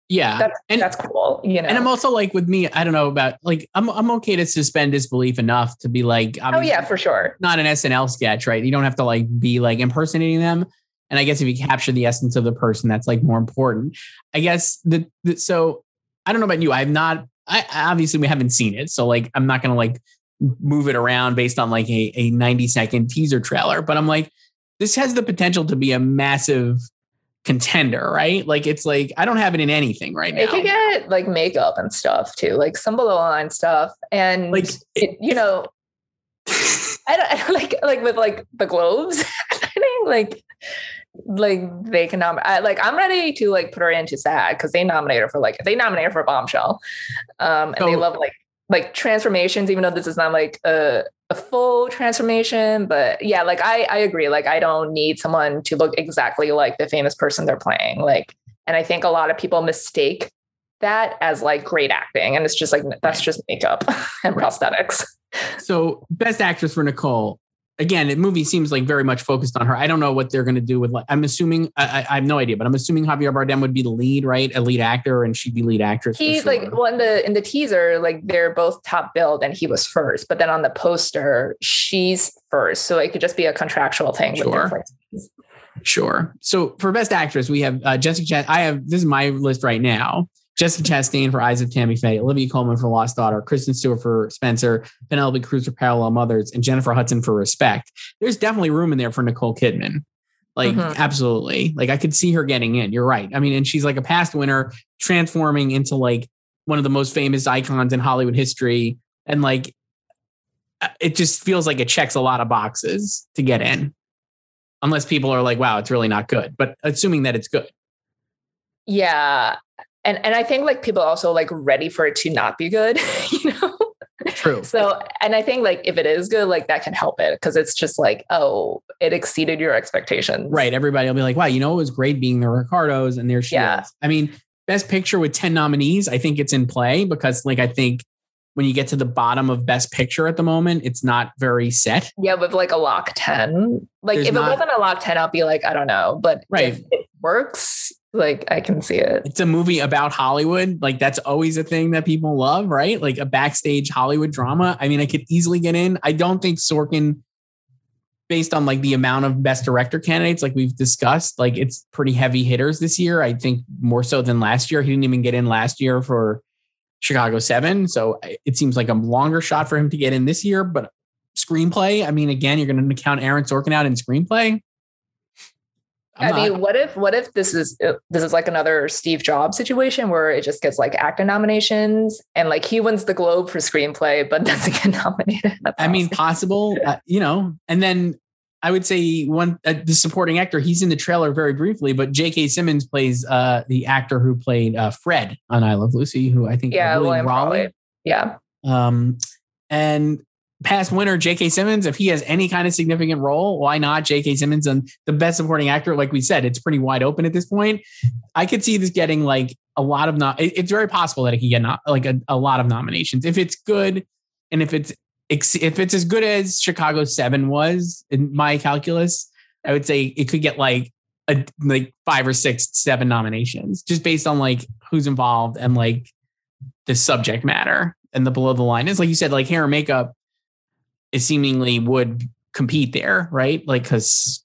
yeah that's, and that's cool you know and i'm also like with me i don't know about like i'm, I'm okay to suspend disbelief enough to be like oh yeah for sure. not an snl sketch right? You don't have to like be like impersonating them and I guess if you capture the essence of the person, that's like more important. I guess the, the so I don't know about you. I've not. I obviously we haven't seen it, so like I'm not gonna like move it around based on like a, a 90 second teaser trailer. But I'm like, this has the potential to be a massive contender, right? Like it's like I don't have it in anything right now. It could get like makeup and stuff too, like some below line stuff, and like it, you know, I don't, I don't like like with like the globes, I think like like they can nominate. I, like I'm ready to like put her into SAG because they nominate her for like they nominate her for Bombshell, um, and so, they love like like transformations. Even though this is not like a a full transformation, but yeah, like I I agree. Like I don't need someone to look exactly like the famous person they're playing. Like, and I think a lot of people mistake that as like great acting, and it's just like that's just makeup and prosthetics. So, best actress for Nicole again, the movie seems like very much focused on her. I don't know what they're going to do with. Like, I'm assuming I, I, have no idea, but I'm assuming Javier Bardem would be the lead, right? A lead actor, and she'd be lead actress. He's sure. like well in the in the teaser, like they're both top billed, and he was first. But then on the poster, she's first, so it could just be a contractual thing. Sure. Sure. So for best actress, we have uh, Jessica. Ch- I have this is my list right now. Jessica Chastain for Eyes of Tammy Faye, Olivia Colman for Lost Daughter, Kristen Stewart for Spencer, Penelope Cruz for Parallel Mothers, and Jennifer Hudson for Respect. There's definitely room in there for Nicole Kidman. Like, mm-hmm. absolutely. Like, I could see her getting in. You're right. I mean, and she's like a past winner, transforming into like one of the most famous icons in Hollywood history. And like, uh, it just feels like it checks a lot of boxes to get in. Unless people are like, wow, it's really not good. But assuming that it's good. Yeah. And and I think like people also like ready for it to not be good, you know. True. So, and I think like if it is good, like that can help it because it's just like, oh, it exceeded your expectations. Right. Everybody will be like, wow, you know, it was great being the Ricardos and there she Yeah. is. I mean, best picture with 10 nominees, I think it's in play because like I think when you get to the bottom of best picture at the moment, it's not very set. Yeah, with like a lock 10. Like There's if not- it wasn't a lock 10, I'll be like, I don't know. But Right. if it works, like I can see it. It's a movie about Hollywood. Like that's always a thing that people love, right? Like a backstage Hollywood drama. I mean, I could easily get in. I don't think Sorkin, based on like the amount of best director candidates, like we've discussed, like it's pretty heavy hitters this year. I think more so than last year. He didn't even get in last year for Chicago Seven. So it seems like a longer shot for him to get in this year. But screenplay, I mean, again, you're going to count Aaron Sorkin out in screenplay. I I'm mean, what if what if this is uh, this is like another Steve Jobs situation where it just gets like actor nominations and like he wins the Globe for screenplay, but doesn't get nominated. I mean, possible, uh, you know, and then I would say one, uh, the supporting actor, he's in the trailer very briefly, but J.K. Simmons plays uh, the actor who played uh, Fred on I Love Lucy, who I think, yeah, William. Raleigh. Yeah, Um, and past winner, J.K. Simmons, if he has any kind of significant role, why not J.K. Simmons? And the best supporting actor, like we said, it's pretty wide open at this point. I could see this getting like a lot of, not. it's very possible that it could get not, like a, a lot of nominations. If it's good and if it's, if it's as good as Chicago 7 was in my calculus, I would say it could get like a, like five or six, seven nominations just based on like who's involved and like the subject matter and the below the line is like you said, like hair and makeup seemingly would compete there, right? Like because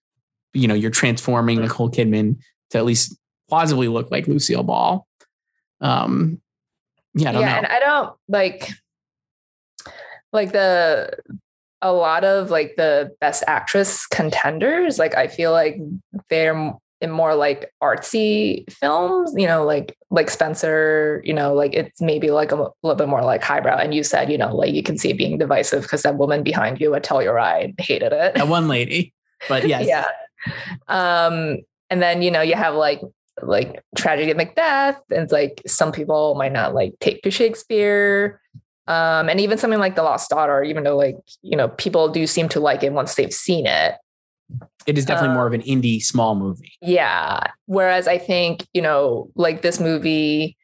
you know you're transforming Nicole Kidman to at least plausibly look like Lucille Ball. Um, yeah, I don't yeah, know. and I don't like like the a lot of like the best actress contenders. Like I feel like they're in more like artsy films. You know, like like Spencer. You know, like it's maybe like a little bit more like highbrow. And you said, you know, like you can see it being divisive because that woman behind you at Telluride hated it. that one lady, but yes, yeah. Um, and then you know you have like like tragedy of Macbeth, and it's like some people might not like take to Shakespeare. Um, and even something like The Lost Daughter, even though like you know people do seem to like it once they've seen it. It is definitely Uh, more of an indie small movie. Yeah. Whereas I think, you know, like this movie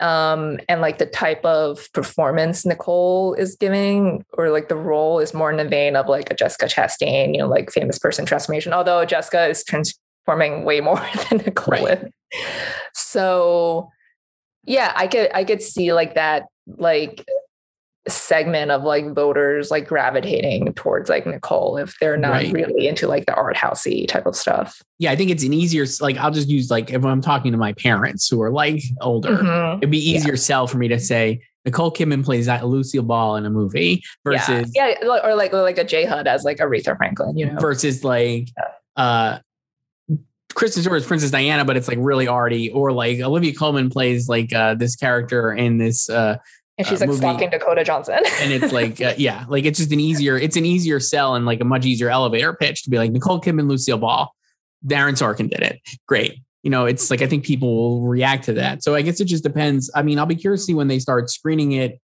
um and like the type of performance Nicole is giving or like the role is more in the vein of like a Jessica Chastain, you know, like famous person transformation, although Jessica is transforming way more than Nicole Right. is. So yeah, I could I could see like that like segment of like voters like gravitating towards like Nicole if they're not Right. really into like the art housey type of stuff. Yeah, I think it's an easier like I'll just use like if I'm talking to my parents who are like older, Mhm. it'd be easier sell for me to say Nicole Kidman plays that Lucille Ball in a movie versus yeah, yeah, or like or like a J HUD as like Aretha Franklin, you know. versus like uh Kristen Stewart's Princess Diana, but it's like really arty, or like Olivia Colman plays like uh this character in this uh and she's uh, like movie. stalking Dakota Johnson. and it's like uh, yeah, like it's just an easier it's an easier sell and like a much easier elevator pitch to be like Nicole Kidman, Lucille Ball, Darren Sorkin did it. Great. You know, it's like I think people will react to that. So I guess it just depends. I mean, I'll be curious to see when they start screening it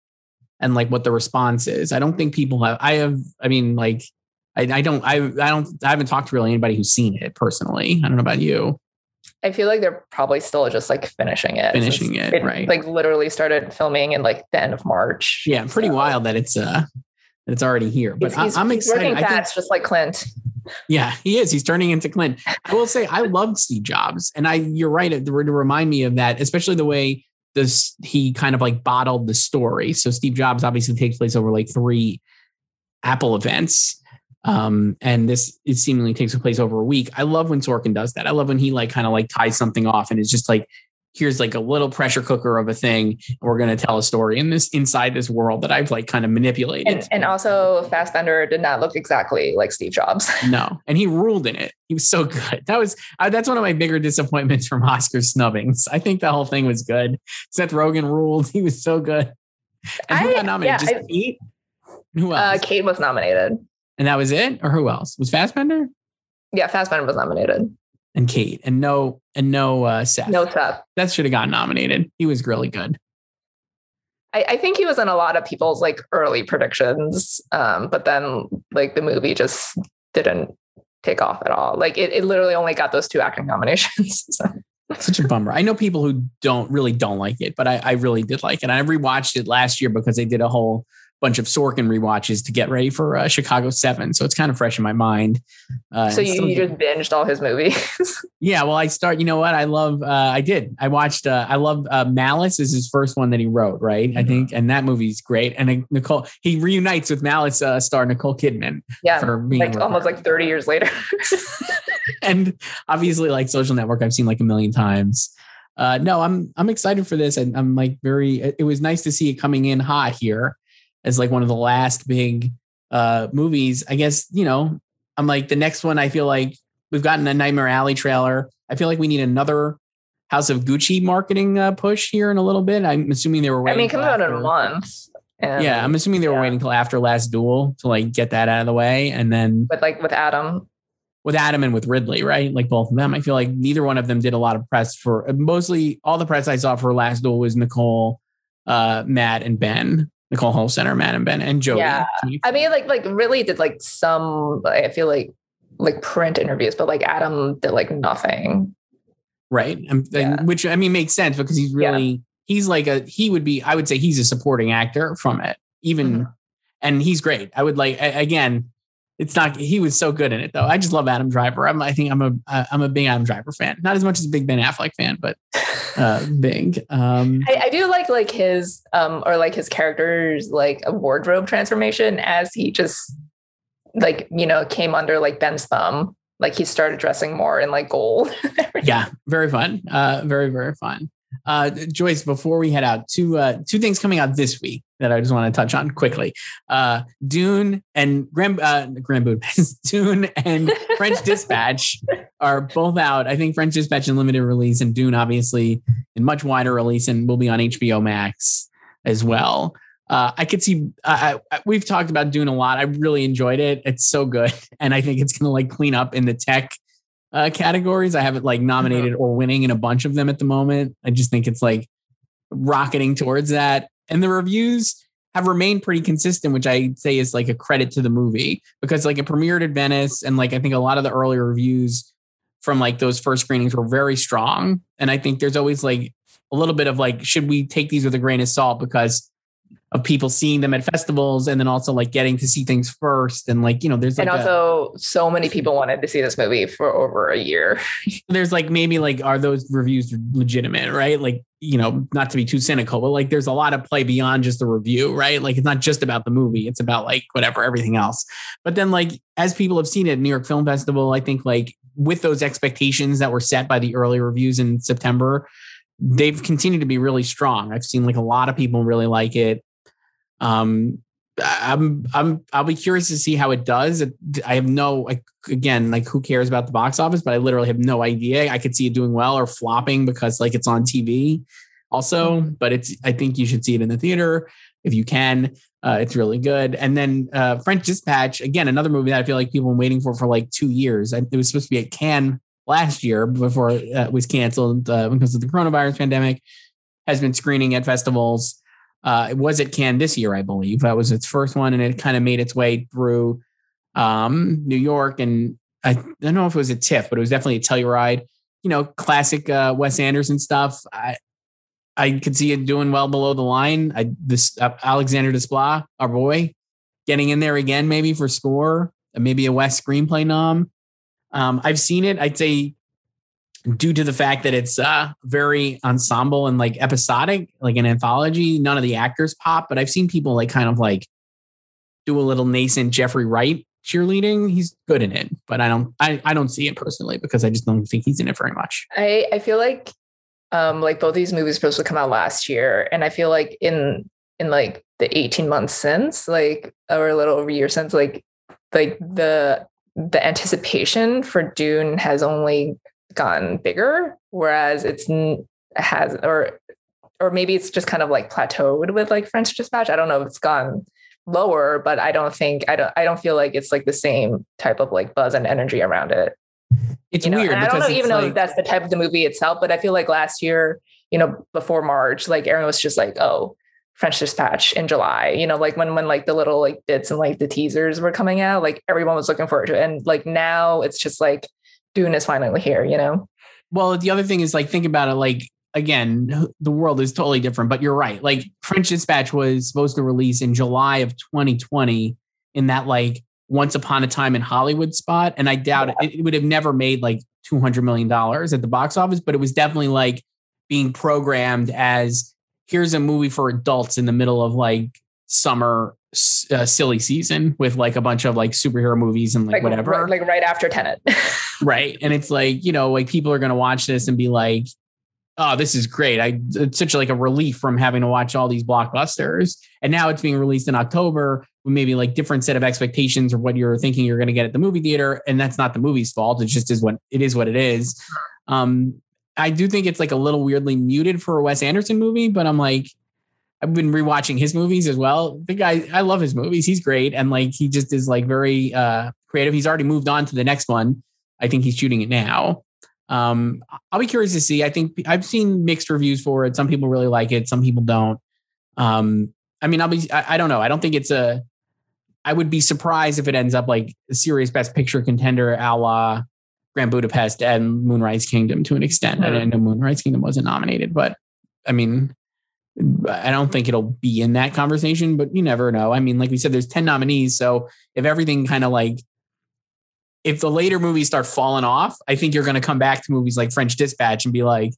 and like what the response is. I don't think people have I have I mean like I, I don't I I don't I haven't talked to really anybody who's seen it personally. I don't know about you. I feel like they're probably still just like finishing it. Finishing since it, right. Like literally started filming in like the end of March. Yeah, pretty So wild that it's uh that it's already here. But He's, I, he's excited. I think just like Clint. Yeah, he is. He's turning into Clint. I will say I loved Steve Jobs, and I you're right to to remind me of that, especially the way this he kind of like bottled the story. So Steve Jobs obviously takes place over like three Apple events. Um, and this it seemingly takes place over a week. I love when Sorkin does that. I love when he like kind of like ties something off and it's just like here's like a little pressure cooker of a thing. And we're gonna tell a story in this inside this world that I've like kind of manipulated. And, and also Fassbender did not look exactly like Steve Jobs. No, and he ruled in it. He was so good. That was uh, that's one of my bigger disappointments from Oscar snubbings. I think the whole thing was good. Seth Rogen ruled. He was so good. And who I- got nominated? yeah, Just I- Pete? Who Uh, else? Kate was nominated. And that was it, or who else? Was Fassbender? Yeah, Fassbender was nominated. and Kate, and no and no uh, Seth. No Seth. That should have gotten nominated. He was really good. I, I, think he was in a lot of people's like early predictions, um, but then like the movie just didn't take off at all. Like it, it literally only got those two acting nominations. so. Such a bummer. I know people who don't really don't like it, but I, I really did like it. I rewatched it last year because they did a whole bunch of Sorkin rewatches to get ready for uh, Chicago Seven, so it's kind of fresh in my mind. Uh, so you, you just binged all his movies? yeah. Well, I start. You know what? I love. Uh, I did. I watched. Uh, I love uh, Malice. Is his first one that he wrote, right? Mm-hmm. I think, and that movie's great. And uh, Nicole, he reunites with Malice star Nicole Kidman. Yeah, for being like almost like thirty years later. and obviously, like Social Network, I've seen like a million times. Uh, no, I'm I'm excited for this, and I'm like very. It was nice to see it coming in hot here as like one of the last big uh movies. I guess, you know, I'm like the next one, I feel like we've gotten a Nightmare Alley trailer. I feel like we need another House of Gucci marketing uh, push here in a little bit. I'm assuming they were waiting. I mean, comes out in a month. And, yeah, I'm assuming they were yeah. waiting until after Last Duel to like get that out of the way, and then with like with Adam, with Adam and with Ridley, right? Like both of them. I feel like neither one of them did a lot of press for. Mostly, all the press I saw for Last Duel was Nicole, uh, Matt, and Ben. Nicole Holofcener, Matt and Ben, and Jodie. Yeah, I mean, like, like really did like some. I feel like like print interviews, but like Adam did like nothing. Right, and, yeah. which I mean makes sense because he's really yeah. he's like a he would be I would say he's a supporting actor from it even, mm-hmm. and he's great. I would like again it's not he was so good in it though. I just love Adam Driver. I'm I think I'm a I'm a big Adam Driver fan. Not as much as a big Ben Affleck fan, but uh big. Um I, I do like like his um or like his character's like a wardrobe transformation as he just like you know came under like Ben's thumb. Like he started dressing more in like gold. yeah, very fun. Uh very, very fun. Uh, Joyce, before we head out, two uh, two things coming out this week that I just want to touch on quickly. Uh, Dune and Grand uh, Grand Budapest, Dune and French Dispatch are both out. I think French Dispatch in limited release, and Dune obviously in much wider release, and will be on HBO Max as well. Uh, I could see. Uh, I, we've talked about Dune a lot. I really enjoyed it. It's so good, and I think it's going to like clean up in the tech uh, categories. I have it like nominated mm-hmm. or winning in a bunch of them at the moment. I just think it's like rocketing towards that. And the reviews have remained pretty consistent, which I say is like a credit to the movie because like it premiered at Venice and like I think a lot of the earlier reviews from like those first screenings were very strong. And I think there's always like a little bit of like, should we take these with a grain of salt? Because of people seeing them at festivals and then also like getting to see things first and like you know there's like and also a, so many people wanted to see this movie for over a year there's like maybe like are those reviews legitimate right like you know not to be too cynical but like there's a lot of play beyond just the review right? Like it's not just about the movie it's about like whatever everything else. But then like as people have seen at new york film festival i think like with those expectations that were set by the early reviews in september they've continued to be really strong. I've seen like a lot of people really like it. Um, I'm I'm I'll be curious to see how it does. I have no like again like who cares about the box office, but I literally have no idea. I could see it doing well or flopping because like it's on TV also, mm-hmm. but it's I think you should see it in the theater if you can. Uh, it's really good. And then uh, French Dispatch again, another movie that I feel like people have been waiting for for like two years. It was supposed to be at Cannes last year before uh, it was canceled uh, because of the coronavirus pandemic. Has been screening at festivals. Uh, it was at Cannes this year, I believe. That was its first one, and it kind of made its way through um, New York. And I, don't know if it was a TIFF, but it was definitely a Telluride. You know, classic uh, Wes Anderson stuff. I I could see it doing well below the line. I this uh, Alexander Desplat, our boy, getting in there again, maybe for score, maybe a Wes screenplay nom. Um, I've seen it. I'd say due to the fact that it's uh, very ensemble and like episodic, like an anthology. None of the actors pop, but I've seen people like kind of like do a little nascent Jeffrey Wright cheerleading. He's good in it, but I don't I, I don't see it personally because I just don't think he's in it very much. I, I feel like um like both these movies supposed to come out last year. And I feel like in in like the 18 months since, like or a little over a year since, like like the the anticipation for Dune has only gotten bigger, whereas it's has or or maybe it's just kind of like plateaued with like French Dispatch. I don't know if it's gone lower, but I don't think I don't I don't feel like it's like the same type of like buzz and energy around it. It's you know? weird And I don't know even know like- if that's the type of the movie itself, but I feel like last year, you know, before March, like Aaron was just like, oh, French Dispatch in July. You know, like when when like the little like bits and like the teasers were coming out, like everyone was looking forward to it. And like now it's just like Dune is finally here, you know? Well, the other thing is like think about it like again, the world is totally different, but you're right. Like French Dispatch was supposed to release in July of 2020 in that like once upon a time in Hollywood spot. And I doubt it, it would have never made like $200 million at the box office, but it was definitely like being programmed as here's a movie for adults in the middle of like summer uh, silly season with like a bunch of like superhero movies and like, whatever. Right, like right after Tenet. right and it's like you know like people are going to watch this and be like oh this is great. I it's such like a relief from having to watch all these blockbusters. And now it's being released in october with maybe like different set of expectations or what you're thinking you're going to get at the movie theater and that's not the movie's fault. It just is what it is what it is. Um i do think it's like a little weirdly muted for a wes anderson movie but i'm like I've been rewatching his movies as well. The guy, I love his movies. He's great. And like, he just is like very uh, creative. He's already moved on to the next one. I think he's shooting it now. Um, I'll be curious to see. I think I've seen mixed reviews for it. Some people really like it. Some people don't. Um, I mean, I'll be, I, I don't know. I don't think it's a, I would be surprised if it ends up like a serious best picture contender a la Grand Budapest and Moonrise Kingdom to an extent. I didn't know Moonrise Kingdom wasn't nominated, but I mean, I don't think it'll be in that conversation, but you never know. I mean, like we said, there's 10 nominees. So if everything kind of like, if the later movies start falling off, I think you're going to come back to movies like French Dispatch and be like,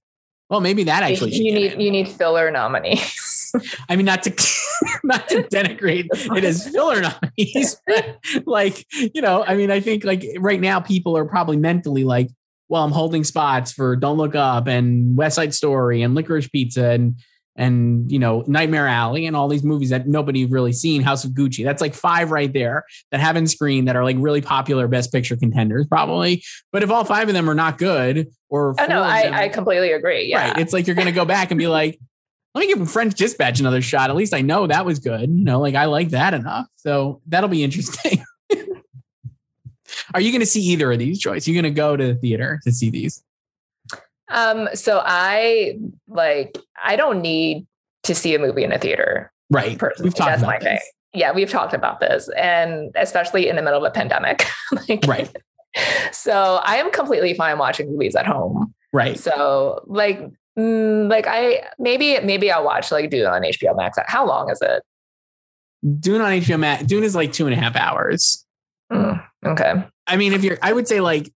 well, maybe that actually you need you need filler nominees. I mean, not to not to denigrate it as filler nominees, but like you know, I mean, I think like right now people are probably mentally like, well, I'm holding spots for Don't Look Up and West Side Story and Licorice Pizza and and you know Nightmare Alley and all these movies that nobody really seen. House of Gucci. That's like five right there that haven't screened that are like really popular Best Picture contenders probably. But if all five of them are not good, or oh no, of them- I, I completely agree. Yeah. Right. It's like you're going to go back and be like, let me give French Dispatch another shot. At least I know that was good. You know, like I like that enough. So that'll be interesting. Are you going to see either of these, Joyce? You're going to go to the theater to see these? Um, so I like I don't need to see a movie in a theater. Right. Personally. We've talked That's about my thing. Yeah, we've talked about this, and especially in the middle of a pandemic. like, Right. So I am completely fine watching movies at home. Right. So like, mm, like I maybe maybe I'll watch like Dune on HBO Max. How long is it? Dune on HBO Max. Dune is like two and a half hours. Mm, okay. I mean, if you're, I would say like,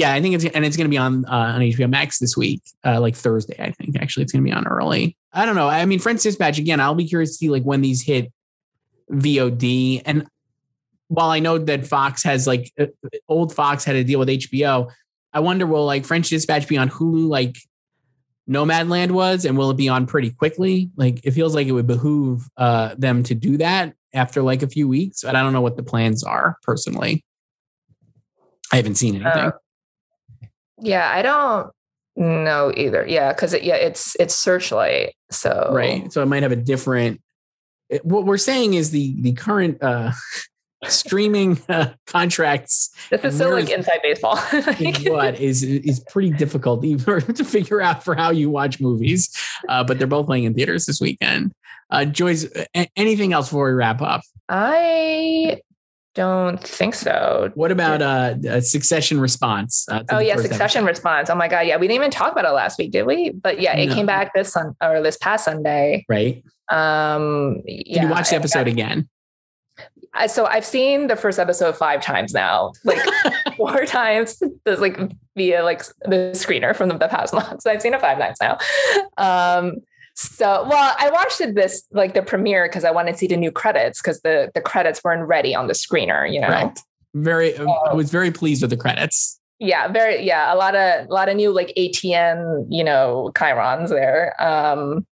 yeah, I think it's and it's going to be on uh, on HBO Max this week, uh, like Thursday. I think actually it's going to be on early. I don't know. I mean, French Dispatch again. I'll be curious to see like when these hit VOD. And while I know that Fox has like uh, old Fox had a deal with HBO, I wonder will like French Dispatch be on Hulu like Nomadland was, and will it be on pretty quickly? Like it feels like it would behoove uh, them to do that after like a few weeks, but I don't know what the plans are personally. I haven't seen anything. Uh, yeah, I don't know either. Yeah, because it, yeah, it's it's Searchlight. So right so it might have a different it- what we're saying is the the current uh streaming uh, contracts This is so like inside baseball. what is is pretty difficult even to figure out for how you watch movies uh but they're both playing in theaters this weekend uh joyce anything else before we wrap up I don't think so. what about uh a succession response uh, Oh yeah, Succession episode? response. Oh my god, yeah, we didn't even talk about it last week, did we? But yeah, it No. came back this sun or this past Sunday. right Um, did you watch the episode I- again so I've seen the first episode five times now, like four times, like via like the screener from the, the past month. So I've seen it five times now. Um, so well, I watched it this like the premiere because I wanted to see the new credits because the the credits weren't ready on the screener. You know, right very i Oh. was very pleased with the credits yeah, very yeah, a lot of a lot of new like ATN, you know, chyrons there. Um,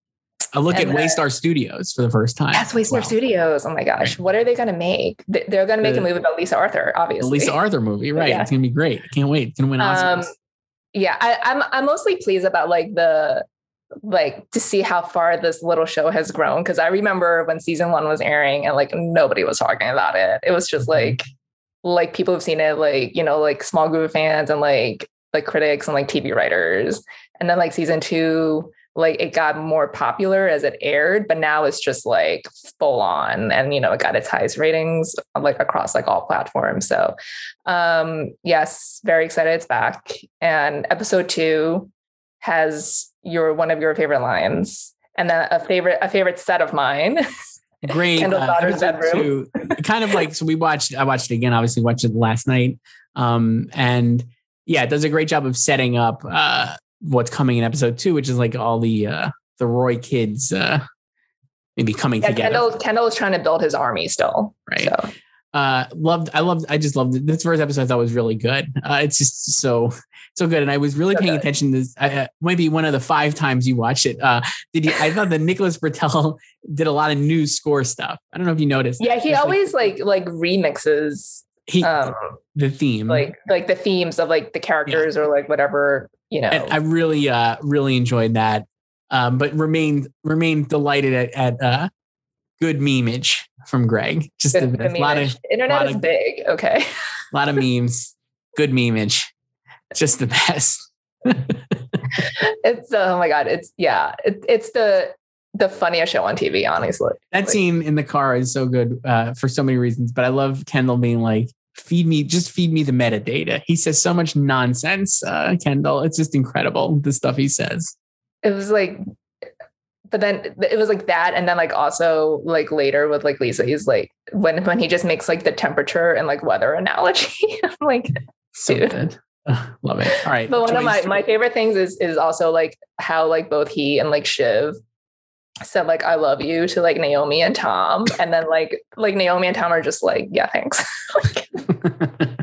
a look at uh, waystar studios for the first time That's Wasteland Wow. Studios. Oh my gosh, what are they going to make? They're going to make The- a movie about Lisa Arthur, obviously. Lisa Arthur movie, right? Yeah. It's gonna be great. I can't wait. It's gonna win Oscars. Um, yeah, I, I'm I'm mostly pleased about like the like to see how far this little show has grown because I remember when season one was airing and like nobody was talking about it. It was just Mhm. like like people who've seen it, like, you know, like small group of fans and like like critics and like TV writers. And then like season two, like it got more popular as it aired, but now it's just like full on and you know, it got its highest ratings like across like all platforms. So um yes, very excited it's back. And episode two has your one of your favorite lines and then a favorite a favorite set of mine. Great. Kendall's uh, daughter's bedroom. two, kind of like so we watched I watched it again, obviously watched it last night. Um and yeah, it does a great job of setting up uh what's coming in episode two, which is like all the uh the Roy kids uh maybe coming Yeah, together. Kendall Kendall is trying to build his army still. Right. So uh loved i loved i just loved it. This first episode i thought was really good. Uh it's just so so good. And i was really paying attention to this uh, maybe one of the five times you watched it. Uh did you i thought that Nicholas Britell did a lot of new score stuff. I don't know if you noticed yeah, he always like like remixes he um the theme. like like the themes of like the characters or like whatever, you know. and i really uh really enjoyed that. Um but remained remained delighted at, at uh good memeage from greg just the- a, the a lot of internet lot is of- big. Okay. A lot of memes good memeage just the best it's oh my god. It's yeah. It, it's the the funniest show on TV, honestly. That scene in the car is so good uh, for so many reasons, but I love Kendall being like, "Feed me, just feed me the metadata." He says so much nonsense, uh, Kendall. It's just incredible the stuff he says. It was like but then it was like that and then like also like later with like Lisa he's like when when he just makes like the temperature and like weather analogy I'm like So Dude. good, love it. All right, But one of my, my favorite things is is also like how like both he and like Shiv said like I love you to like Naomi and Tom, and then like like Naomi and Tom are just like yeah thanks.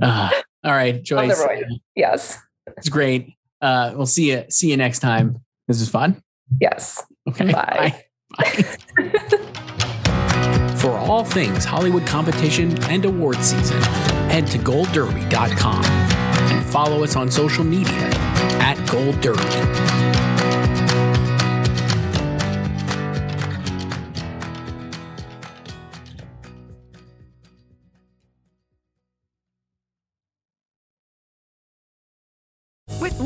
Uh, all right, Joyce, yes, it's great. Uh, we'll see you see you next time. This is fun. yes. Okay, Bye. Bye. For all things Hollywood competition and award season, head to goldderby.com and follow us on social media at Gold Derby.